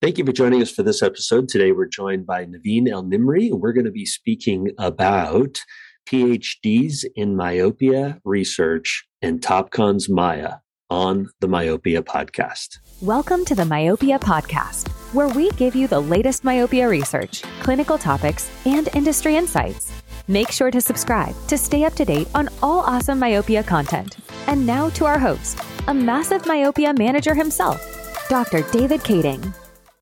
Thank you for joining us for this episode. Today we're joined by Nevin El Nimri, and we're going to be speaking about PhDs in myopia research and Topcon's Myah on the Myopia Podcast. Welcome to the Myopia Podcast, where we give you the latest myopia research, clinical topics, and industry insights. Make sure to subscribe to stay up to date on all awesome myopia content. And now to our host, a massive myopia manager himself, Dr. David Kading.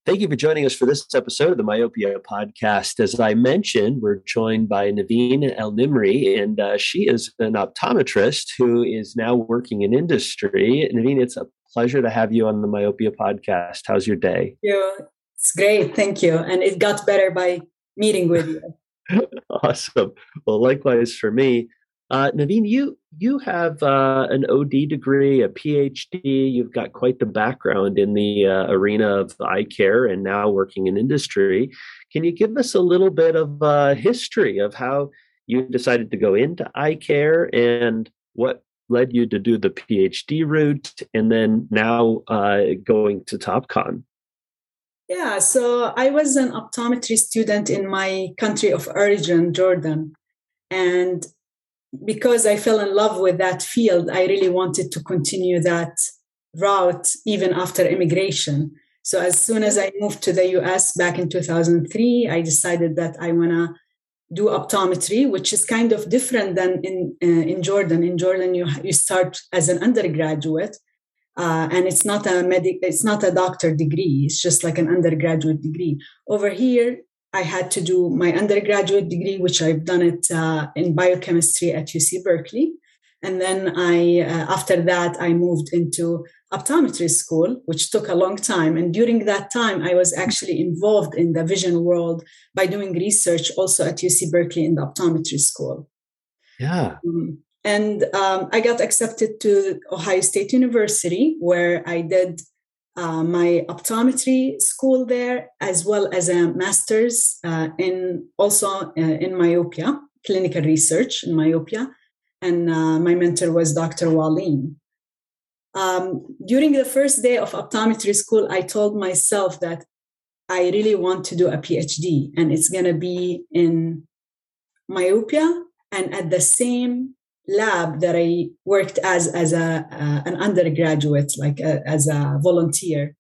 Thank you for joining us for this episode of the Myopia Podcast. As I mentioned, we're joined by Nevin El Nimri, and uh, she is an optometrist who is now working in industry. Nevin, it's a pleasure to have you on the Myopia Podcast. How's your day? It's great. Thank you. And it got better by meeting with you. awesome. Well, likewise for me. Uh, Nevin, you you have uh, an OD degree, a PhD. You've got quite the background in the uh, arena of eye care, and now working in industry. Can you give us a little bit of uh, history of how you decided to go into eye care and what led you to do the PhD route, and then now uh, going to Topcon? Yeah, so I was an optometry student in my country of origin, Jordan, and because I fell in love with that field, I really wanted to continue that route even after immigration. So as soon as I moved to the US back in 2003, I decided that I want to do optometry, which is kind of different than in uh, in Jordan. In Jordan, you you start as an undergraduate, uh, and it's not a medic, it's not a doctor degree. It's just like an undergraduate degree. Over here, I had to do my undergraduate degree, which I've done it uh, in biochemistry at UC Berkeley. And then I, uh, after that, I moved into optometry school, which took a long time. And during that time, I was actually involved in the vision world by doing research also at UC Berkeley in the optometry school. Yeah. Um, and um, I got accepted to Ohio State University, where I did uh, my optometry school there, as well as a master's uh, in also uh, in myopia, clinical research in myopia. And uh, my mentor was Dr. Walline. Um, during the first day of optometry school, I told myself that I really want to do a PhD, and it's going to be in myopia and at the same lab that I worked as as a uh, an undergraduate, like a, as a volunteer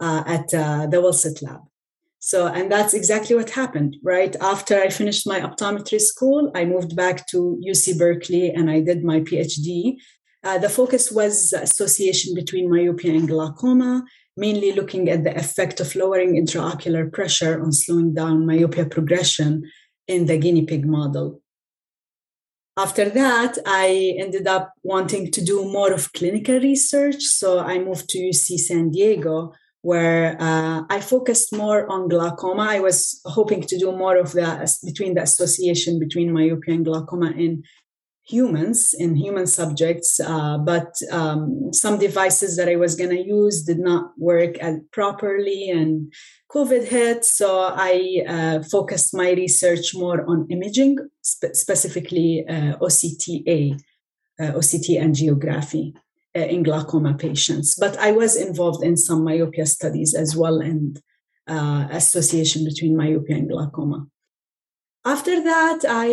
uh, at uh, the Wildsoet lab. So, and that's exactly what happened. Right after I finished my optometry school, I moved back to UC Berkeley and I did my PhD. Uh, the focus was association between myopia and glaucoma, mainly looking at the effect of lowering intraocular pressure on slowing down myopia progression in the guinea pig model after that, I ended up wanting to do more of clinical research. So I moved to UC San Diego, where uh, I focused more on glaucoma. I was hoping to do more of the between the association between myopia and glaucoma in humans in human subjects uh, but um, some devices that i was going to use did not work properly and covid hit. So i uh, focused my research more on imaging spe- specifically uh, octa uh, oct angiography uh, in glaucoma patients. But i was involved in some myopia studies as well and uh, association between myopia and glaucoma. After that i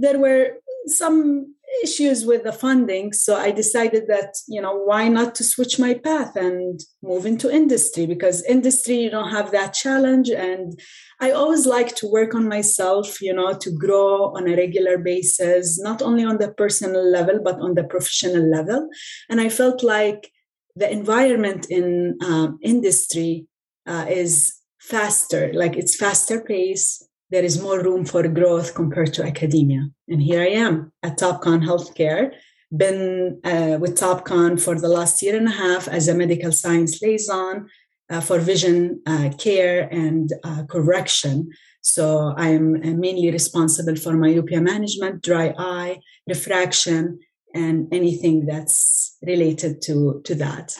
there were some issues with the funding so i decided that you know why not to switch my path and move into industry because industry you don't have that challenge. And i always like to work on myself you know to grow on a regular basis not only on the personal level but on the professional level. And i felt like the environment in um, industry uh, is faster like it's faster pace there is more room for growth compared to academia. And here I am at Topcon Healthcare, been uh, with Topcon for the last year and a half as a medical science liaison uh, for vision uh, care and uh, correction. So I am uh, mainly responsible for myopia management, dry eye, refraction, and anything that's related to, to that.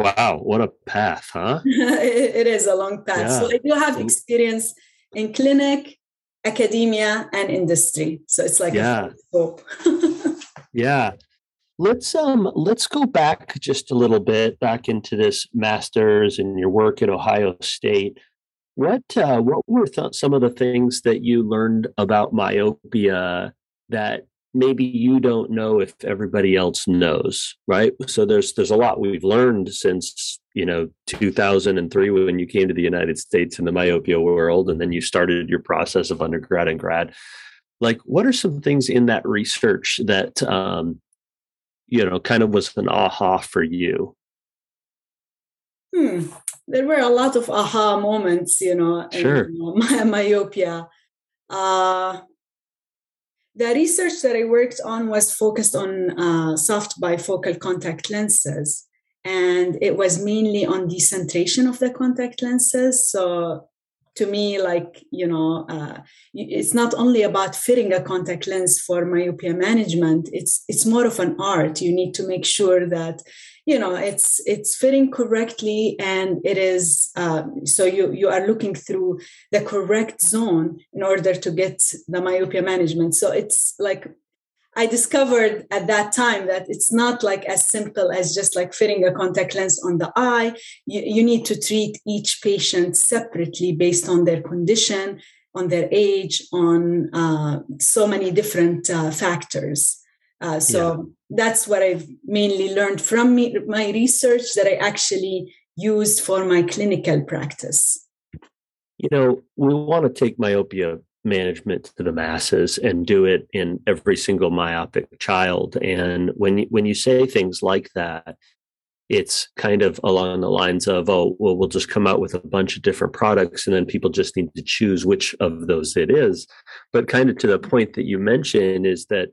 Wow, what a path, huh? it is a long path. Yeah. So I do have experience in clinic, academia, and industry. So it's like yeah. hope. yeah. let's um let's go back just a little bit back into this masters and your work at Ohio State. What uh, what were th- some of the things that you learned about myopia that maybe you don't know if everybody else knows, right? So there's there's a lot we've learned since you know 2003 when you came to the United States in the myopia world, and then you started your process of undergrad and grad. Like, what are some things in that research that um, you know kind of was an aha for you? Hmm. There were a lot of aha moments, you know, sure. in my, myopia. Uh, the research that I worked on was focused on uh, soft bifocal contact lenses, and it was mainly on decentration of the contact lenses. So, to me, like, you know, uh, it's not only about fitting a contact lens for myopia management, it's, it's more of an art. You need to make sure that you know it's it's fitting correctly and it is uh, so you you are looking through the correct zone in order to get the myopia management so it's like i discovered at that time that it's not like as simple as just like fitting a contact lens on the eye you, you need to treat each patient separately based on their condition on their age on uh, so many different uh, factors uh, so yeah. that's what I've mainly learned from me, my research that I actually used for my clinical practice. You know, we want to take myopia management to the masses and do it in every single myopic child. And when you, when you say things like that, it's kind of along the lines of, oh, well, we'll just come out with a bunch of different products and then people just need to choose which of those it is. But kind of to the point that you mentioned is that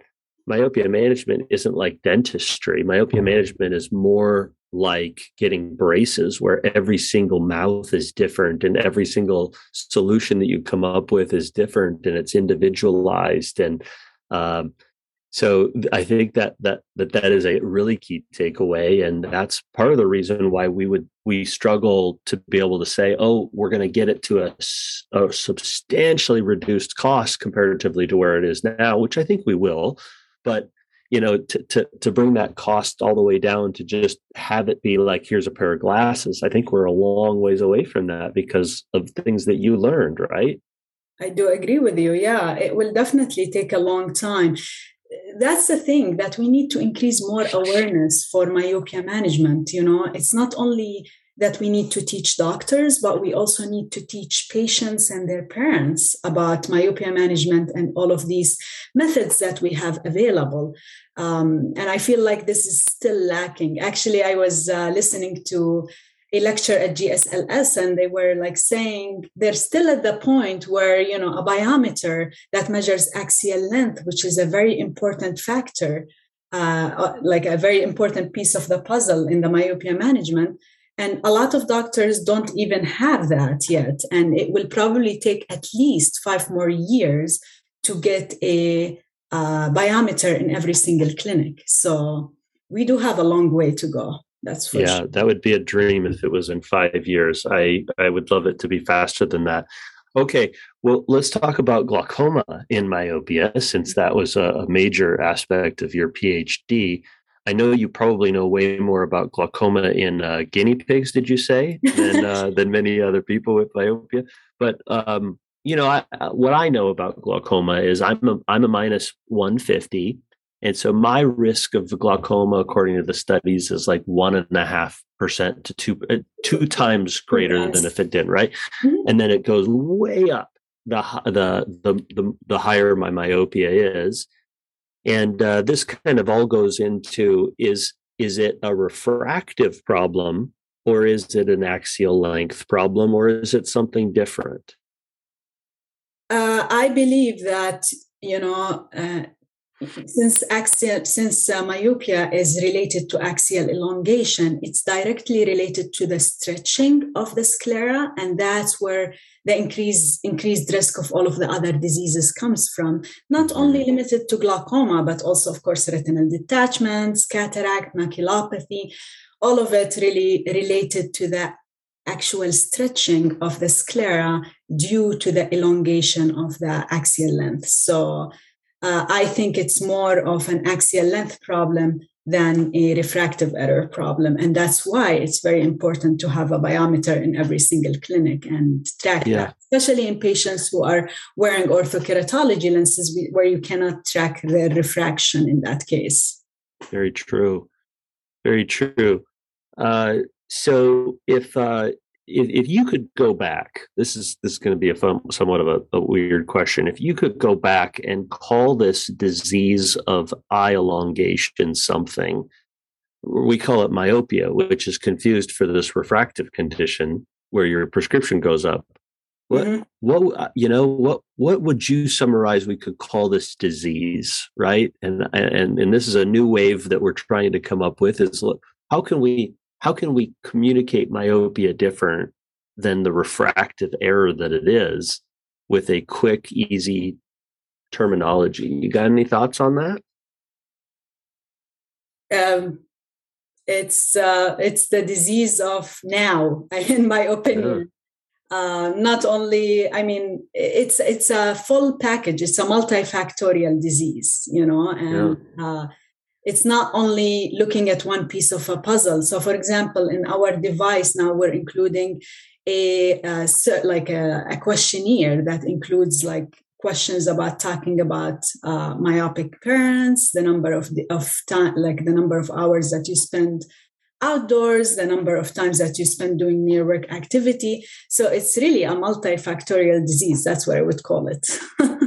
myopia management isn't like dentistry. Myopia mm-hmm. management is more like getting braces where every single mouth is different and every single solution that you come up with is different and it's individualized. And um, so i think that that that that is a really key takeaway. And that's part of the reason why we would we struggle to be able to say oh we're going to get it to a, a substantially reduced cost comparatively to where it is now which i think we will. But you know to, to to bring that cost all the way down to just have it be like here's a pair of glasses. I think we're a long ways away from that because of things that you learned right? I do agree with you. Yeah it will definitely take a long time. That's the thing that we need to increase more awareness for myopia management you know? It's not only that we need to teach doctors, but we also need to teach patients and their parents about myopia management and all of these methods that we have available. Um, and I feel like this is still lacking. Actually, I was uh, listening to a lecture at GSLS and they were like saying they're still at the point where, you know, a biometer that measures axial length, which is a very important factor, uh, uh like a very important piece of the puzzle in the myopia management and a lot of doctors don't even have that yet. And it will probably take at least five more years to get a uh, biometer in every single clinic. So we do have a long way to go. That's for yeah, sure. that would be a dream if it was in five years. I, I would love it to be faster than that. Okay, well, let's talk about glaucoma in myopia, since that was a major aspect of your PhD. I know you probably know way more about glaucoma in uh, guinea pigs, did you say, than uh, than many other people with myopia. But um, you know, I, what I know about glaucoma is I'm a, I'm a minus 150, and so my risk of glaucoma, according to the studies, is like one and a half percent to two uh, two times greater yes. than if it didn't, right? Mm-hmm. And then it goes way up the the the the, the higher my myopia is and uh, this kind of all goes into is is it a refractive problem or is it an axial length problem or is it something different? Uh, I believe that you know uh, since axial since uh, myopia is related to axial elongation it's directly related to the stretching of the sclera and that's where the increased increased risk of all of the other diseases comes from. Not mm-hmm. only limited to glaucoma but also of course retinal detachments cataract maculopathy all of it really related to the actual stretching of the sclera due to the elongation of the axial length. So uh, I think it's more of an axial length problem than a refractive error problem. And that's why it's very important to have a biometer in every single clinic and track yeah. that, especially in patients who are wearing orthokeratology lenses where you cannot track the refraction in that case. Very true. Very true. Uh, so if uh, if, if you could go back, this is this is going to be a fun, somewhat of a, a, weird question. If you could go back and call this disease of eye elongation something, we call it myopia, which is confused for this refractive condition where your prescription goes up. What mm-hmm. what uh, you know what what would you summarize we could call this disease, right? And and and this is a new wave that we're trying to come up with. Is look, how can we how can we communicate myopia different than the refractive error that it is with a quick, easy terminology? You got any thoughts on that? Um, it's uh, it's the disease of now, in my opinion. Yeah. Uh, not only, I mean, it's it's a full package. It's a multifactorial disease, you know, and yeah. uh, it's not only looking at one piece of a puzzle. So, for example, in our device now, we're including a, a like a, a, questionnaire that includes like questions about talking about uh, myopic parents, the number of the, of time, like the number of hours that you spend outdoors, the number of times that you spend doing near work activity. So it's really a multifactorial disease. That's what I would call it.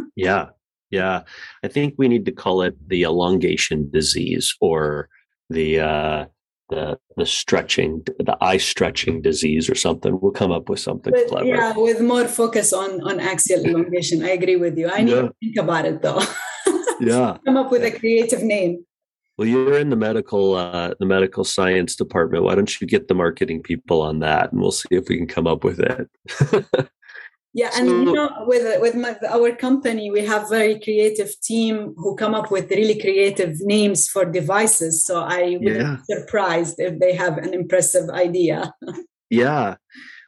yeah, yeah, I think we need to call it the elongation disease or the uh, the the stretching, the eye stretching disease or something. We'll come up with something with, clever. Yeah, with more focus on on axial elongation. I agree with you. I need yeah. to think about it though. yeah, come up with a creative name. Well, you're in the medical uh, the medical science department. Why don't you get the marketing people on that, and we'll see if we can come up with it. yeah and you know with with my, our company we have very creative team who come up with really creative names for devices. So i would yeah. be surprised if they have an impressive idea. Yeah.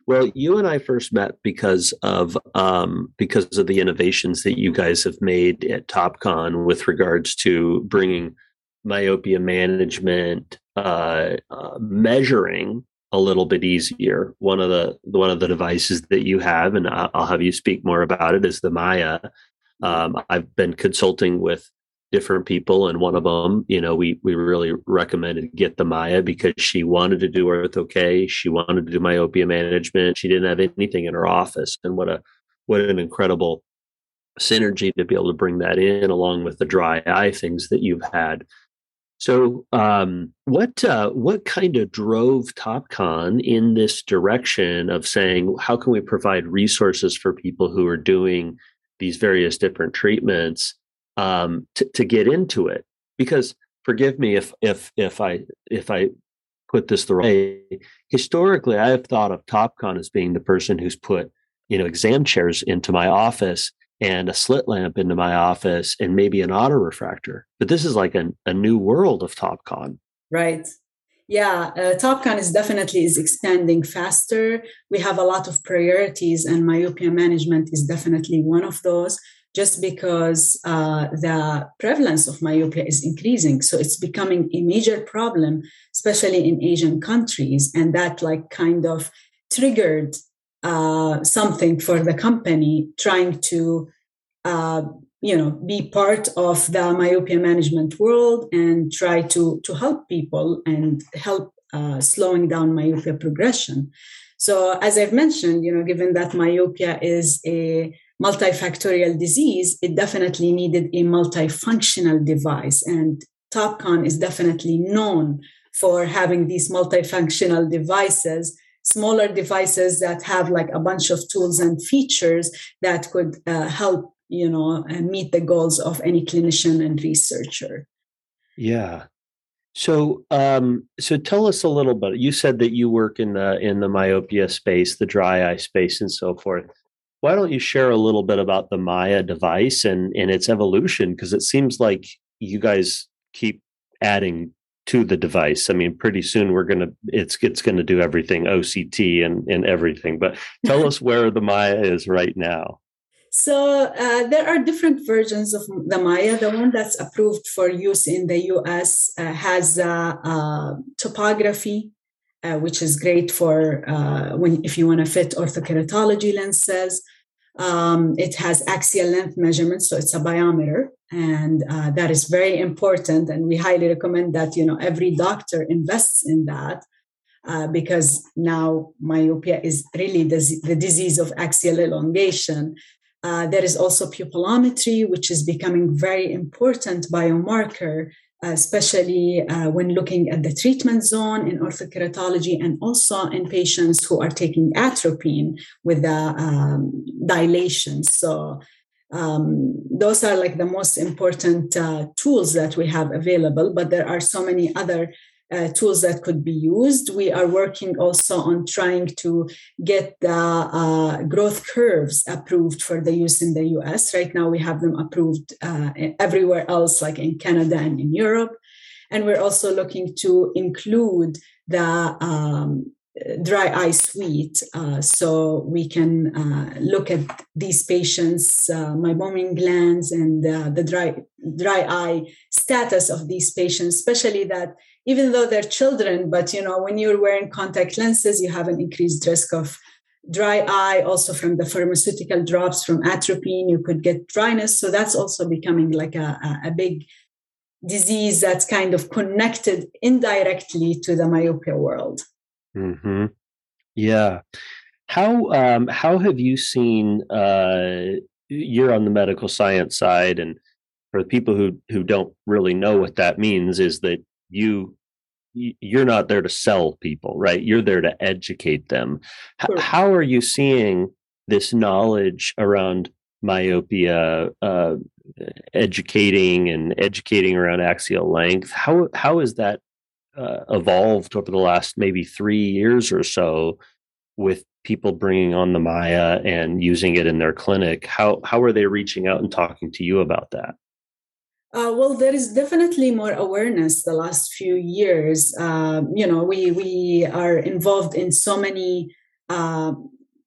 Well you and i first met because of um, because of the innovations that you guys have made at Topcon with regards to bringing myopia management uh, uh, measuring a little bit easier. One of the one of the devices that you have, and I'll have you speak more about it, is the Myah. Um, I've been consulting with different people, and one of them, you know, we we really recommended get the Myah because she wanted to do Ortho-K, she wanted to do myopia management. She didn't have anything in her office, and what a what an incredible synergy to be able to bring that in along with the dry eye things that you've had so, um, what uh, what kind of drove Topcon in this direction of saying how can we provide resources for people who are doing these various different treatments um, to, to get into it? Because forgive me if if if I if I put this the right way. Historically, I have thought of Topcon as being the person who's put you know exam chairs into my office and a slit lamp into my office and maybe an auto refractor. But this is like a, a new world of Topcon. Right. Yeah, uh, Topcon is definitely is expanding faster. We have a lot of priorities, and myopia management is definitely one of those. Just because uh, the prevalence of myopia is increasing, so it's becoming a major problem, especially in Asian countries, and that like kind of triggered uh, something for the company trying to uh, you know be part of the myopia management world and try to to help people and help uh, slowing down myopia progression. So as i've mentioned you know given that myopia is a multifactorial disease it definitely needed a multifunctional device. And Topcon is definitely known for having these multifunctional devices smaller devices that have like a bunch of tools and features that could uh, help you know meet the goals of any clinician and researcher. Yeah. So um so tell us a little bit. You said that you work in the in the myopia space the dry eye space and so forth. Why don't you share a little bit about the Myah device and and its evolution? Because it seems like you guys keep adding to the device. I mean, pretty soon we're gonna it's it's gonna do everything OCT and and everything. But tell us where the Myah is right now. So uh, there are different versions of the Myah. The one that's approved for use in the U.S. Uh, has uh, topography, which is great for uh, when if you want to fit orthokeratology lenses. Um, it has axial length measurements, so it's a biometer, and uh, that is very important. And we highly recommend that you know every doctor invests in that uh, because now myopia is really the, the disease of axial elongation. Uh, there is also pupillometry, which is becoming very important biomarker, especially uh, when looking at the treatment zone in orthokeratology and also in patients who are taking atropine with the um, dilation. So um, those are like the most important uh, tools that we have available, but there are so many other uh, tools that could be used. We are working also on trying to get the uh, growth curves approved for the use in the US. Right now, we have them approved uh, everywhere else, like in Canada and in Europe. And we're also looking to include the um, dry eye suite uh, so we can uh, look at these patients uh, meibomian glands and the dry dry eye status of these patients especially that even though they're children but you know when you're wearing contact lenses you have an increased risk of dry eye also from the pharmaceutical drops from atropine you could get dryness so that's also becoming like a, a big disease that's kind of connected indirectly to the myopia world hmm Yeah. How um, how have you seen? Uh, you're on the medical science side, and for people who who don't really know what that means, is that you you're not there to sell people, right? You're there to educate them. Sure. how are you seeing this knowledge around myopia, uh, educating and educating around axial length? How how is that uh, evolved over the last maybe three years or so with people bringing on the Myah and using it in their clinic. How how are they reaching out and talking to you about that? Uh, well, there is definitely more awareness the last few years. Uh, you know, we we are involved in so many uh,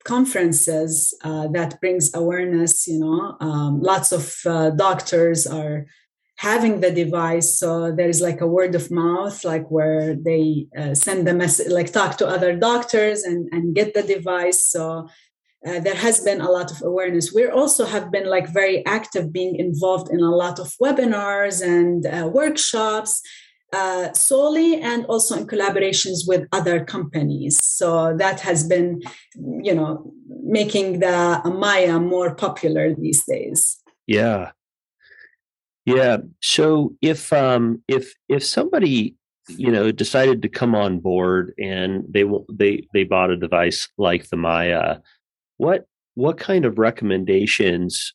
conferences uh, that brings awareness. You know, um, lots of uh, doctors are having the device so there is like a word of mouth like where they uh, send the message like talk to other doctors and and get the device so uh, there has been a lot of awareness. We also have been like very active being involved in a lot of webinars and uh, workshops uh, solely and also in collaborations with other companies. So that has been you know making the Myah more popular these days. Yeah. Yeah. So if um if if somebody you know decided to come on board and they they they bought a device like the Myah, what what kind of recommendations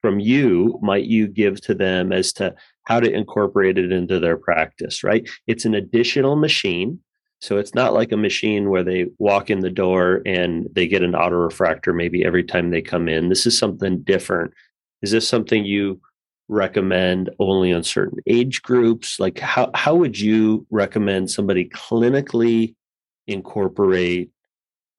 from you might you give to them as to how to incorporate it into their practice? Right. It's an additional machine. So it's not like a machine where they walk in the door and they get an auto refractor maybe every time they come in. This is something different. Is this something you recommend only on certain age groups? Like how how would you recommend somebody clinically incorporate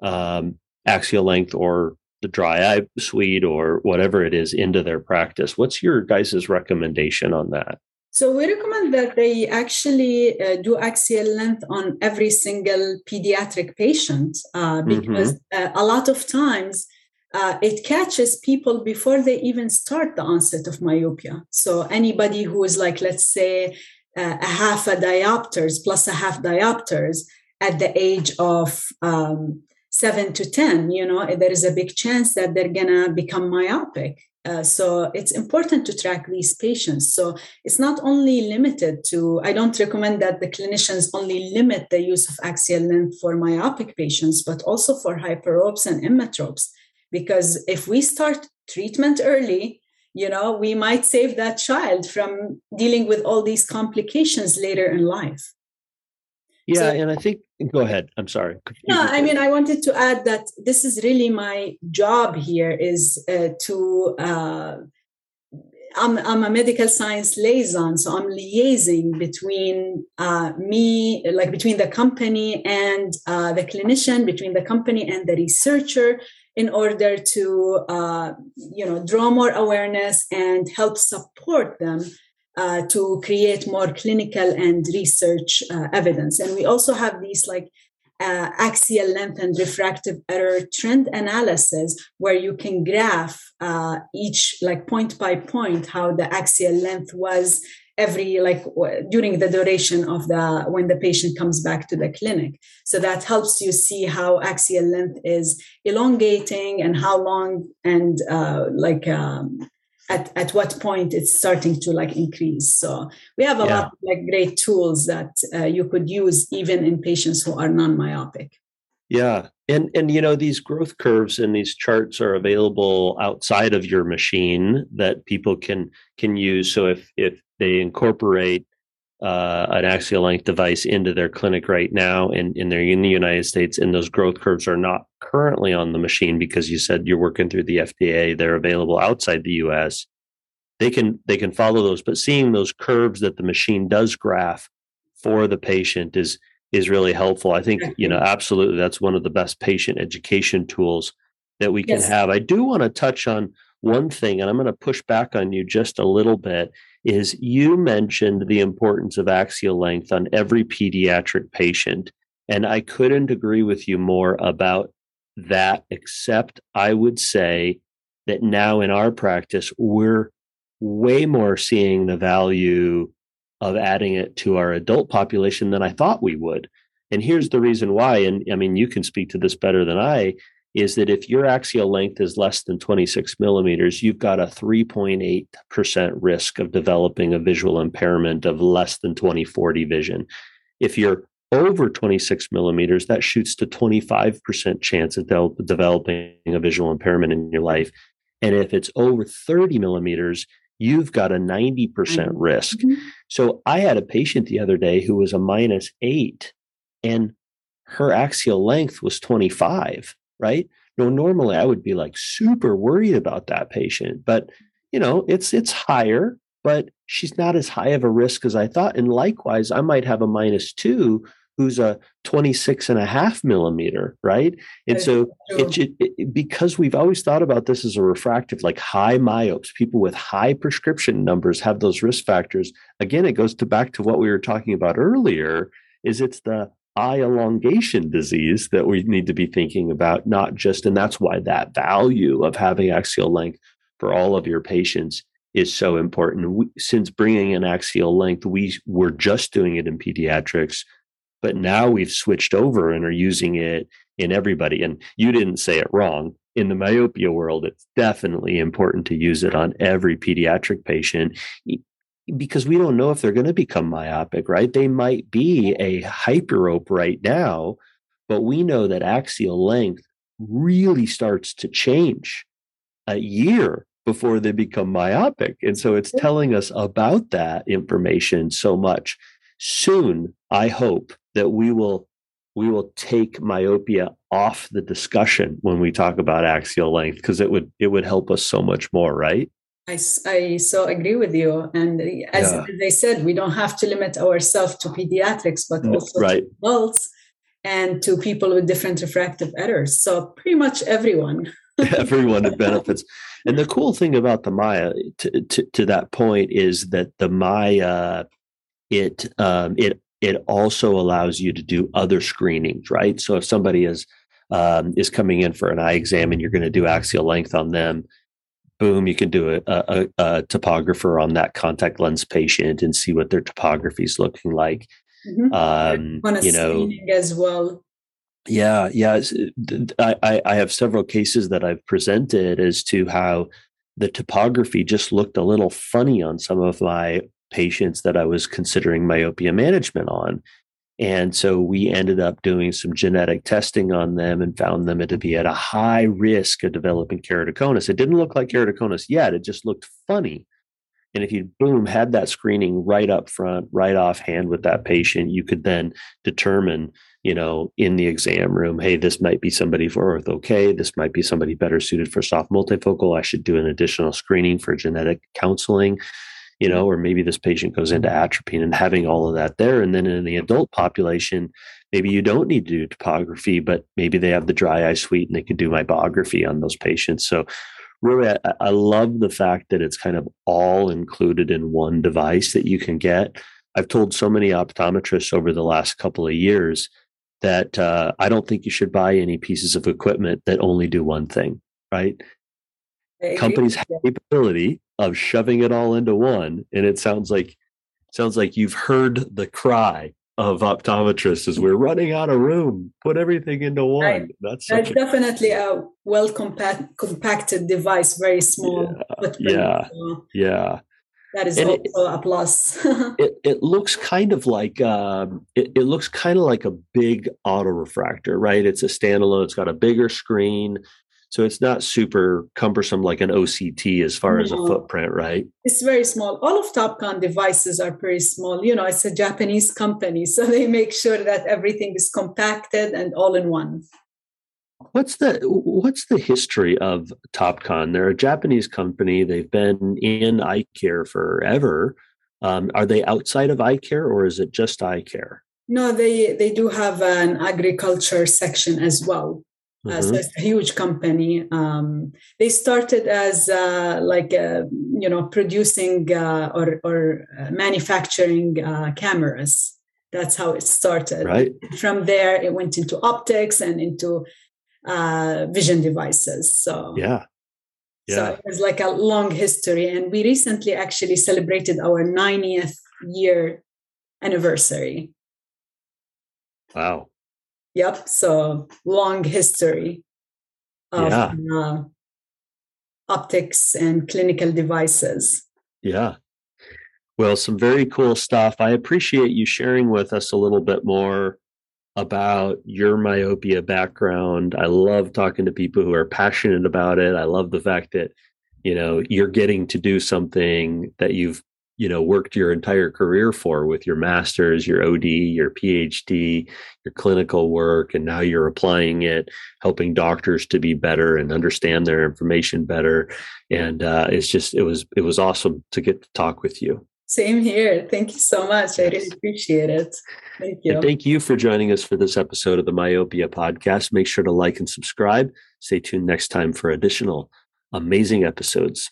um, axial length or the dry eye suite or whatever it is into their practice? What's your guys' recommendation on that? So we recommend that they actually uh, do axial length on every single pediatric patient uh, because mm-hmm. uh, a lot of times uh, it catches people before they even start the onset of myopia. So anybody who is like, let's say, uh, a half a diopters plus a half diopters at the age of um, seven to 10, you know, there is a big chance that they're going to become myopic. Uh, so it's important to track these patients. So it's not only limited to, I don't recommend that the clinicians only limit the use of axial length for myopic patients, but also for hyperopes and emmetropes because if we start treatment early you know we might save that child from dealing with all these complications later in life yeah so, and i think go ahead. I'm sorry. No i mean i wanted to add that this is really my job here is uh, to uh, I'm, I'm a medical science liaison, so I'm liaising between uh, me, like between the company and uh, the clinician, between the company and the researcher, in order to, uh, you know, draw more awareness and help support them uh, to create more clinical and research uh, evidence. And we also have these like uh, axial length and refractive error trend analysis where you can graph uh, each like point by point how the axial length was every like during the duration of the when the patient comes back to the clinic so that helps you see how axial length is elongating and how long and uh, like um, at, at what point it's starting to like increase. So we have a yeah. lot of like great tools that uh, you could use even in patients who are non-myopic. Yeah. And and you know these growth curves and these charts are available outside of your machine that people can can use. So if if they incorporate uh, an axial length device into their clinic right now and, and they're in the United States and those growth curves are not currently on the machine because you said you're working through the FDA, they're available outside the US. They can they can follow those, but seeing those curves that the machine does graph for the patient is is really helpful. I think, you know, mm-hmm. absolutely that's one of the best patient education tools that we can yes. have. I do want to touch on one thing, and I'm going to push back on you just a little bit, is you mentioned the importance of axial length on every pediatric patient. And I couldn't agree with you more about that, except I would say that now in our practice, we're way more seeing the value of adding it to our adult population than I thought we would. And here's the reason why. And I mean, you can speak to this better than I is that if your axial length is less than 26 millimeters, you've got a 3.8% risk of developing a visual impairment of less than 2040 vision. If you're over 26 millimeters, that shoots to 25% chance of de- developing a visual impairment in your life. And if it's over 30 millimeters, you've got a 90% mm-hmm. risk. Mm-hmm. So I had a patient the other day who was a minus eight and her axial length was 25 right? No, normally I would be like super worried about that patient, but you know, it's it's higher, but she's not as high of a risk as I thought. And likewise, I might have a minus two who's a 26 and a half millimeter, right? And so it, it, it, because we've always thought about this as a refractive, like high myopes, people with high prescription numbers have those risk factors. Again, it goes to back to what we were talking about earlier, is it's the eye elongation disease that we need to be thinking about, not just, and that's why that value of having axial length for all of your patients is so important. We, since bringing in axial length, we were just doing it in pediatrics, but now we've switched over and are using it in everybody. And you didn't say it wrong. In the myopia world, it's definitely important to use it on every pediatric patient, because we don't know if they're going to become myopic, right? They might be a hyperope right now, but we know that axial length really starts to change a year before they become myopic. And so it's telling us about that information so much. Soon, I hope that we will we will take myopia off the discussion when we talk about axial length because it would it would help us so much more, right? I, I so agree with you. And as, yeah. they said, we don't have to limit ourselves to pediatrics, but mm, also right. to adults and to people with different refractive errors. So pretty much everyone. everyone it benefits. And the cool thing about the Myah, to, to, to that point, is that the Myah, it um, it it also allows you to do other screenings, right? So if somebody is um, is coming in for an eye exam and you're going to do axial length on them, boom, you can do a, a, a, topographer on that contact lens patient and see what their topography is looking like. Mm-hmm. Um, you know, as well. Yeah, yeah. Uh, I, I have several cases that I've presented as to how the topography just looked a little funny on some of my patients that I was considering myopia management on. And so we ended up doing some genetic testing on them and found them to be at a high risk of developing keratoconus. It didn't look like keratoconus yet, it just looked funny. And if you boom had that screening right up front, right offhand with that patient, you could then determine, you know, in the exam room, hey, this might be somebody for ortho K, this might be somebody better suited for soft multifocal. I should do an additional screening for genetic counseling, you know, or maybe this patient goes into atropine and having all of that there. And then in the adult population, maybe you don't need to do topography, but maybe they have the dry eye suite and they could do meibography on those patients. So really, I, I love the fact that it's kind of all included in one device that you can get. I've told so many optometrists over the last couple of years that uh, I don't think you should buy any pieces of equipment that only do one thing, right? Companies have the capability of shoving it all into one, and it sounds like sounds like you've heard the cry of optometrists as we're running out of room. Put everything into one. Right. That's, That's a, definitely a well compact, compacted device, very small. Yeah, yeah, yeah that is and also it, a plus. it, it looks kind of like um, it, it looks kind of like a big autorefractor, right? It's a standalone. It's got a bigger screen, so it's not super cumbersome like an OCT as far no. as a footprint, right? It's very small. All of Topcon devices are pretty small. You know, it's a Japanese company, so they make sure that everything is compacted and all in one. What's the what's the history of Topcon? They're a Japanese company. They've been in eye care forever. Um, are they outside of eye care, or is it just eye care? No, they they do have an agriculture section as well. Mm-hmm. Uh, so mm-hmm. it's a huge company. Um, they started as uh, like uh, you know producing uh, or or uh, manufacturing uh, cameras. That's how it started. Right. From there, it went into optics and into uh, vision devices. So yeah. Yeah. So it's like a long history. And we recently actually celebrated our 90th year anniversary. Wow. Yep. So long history of yeah. uh, optics and clinical devices. Yeah. Well, some very cool stuff. I appreciate you sharing with us a little bit more about your myopia background. I love talking to people who are passionate about it. I love the fact that, you know, you're getting to do something that you've, you know, worked your entire career for with your master's, your OD, your PhD, your clinical work, and now you're applying it, helping doctors to be better and understand their information better. And uh, it's just, it was, it was awesome to get to talk with you. Same here. Thank you so much. I really appreciate it. Thank you. And thank you for joining us for this episode of the Myopia Podcast. Make sure to like and subscribe. Stay tuned next time for additional amazing episodes.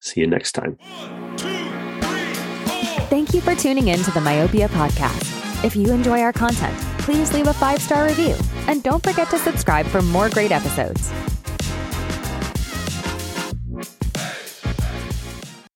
See you next time. One, two, three, thank you for tuning in to the Myopia Podcast. If you enjoy our content, please leave a five star review and don't forget to subscribe for more great episodes.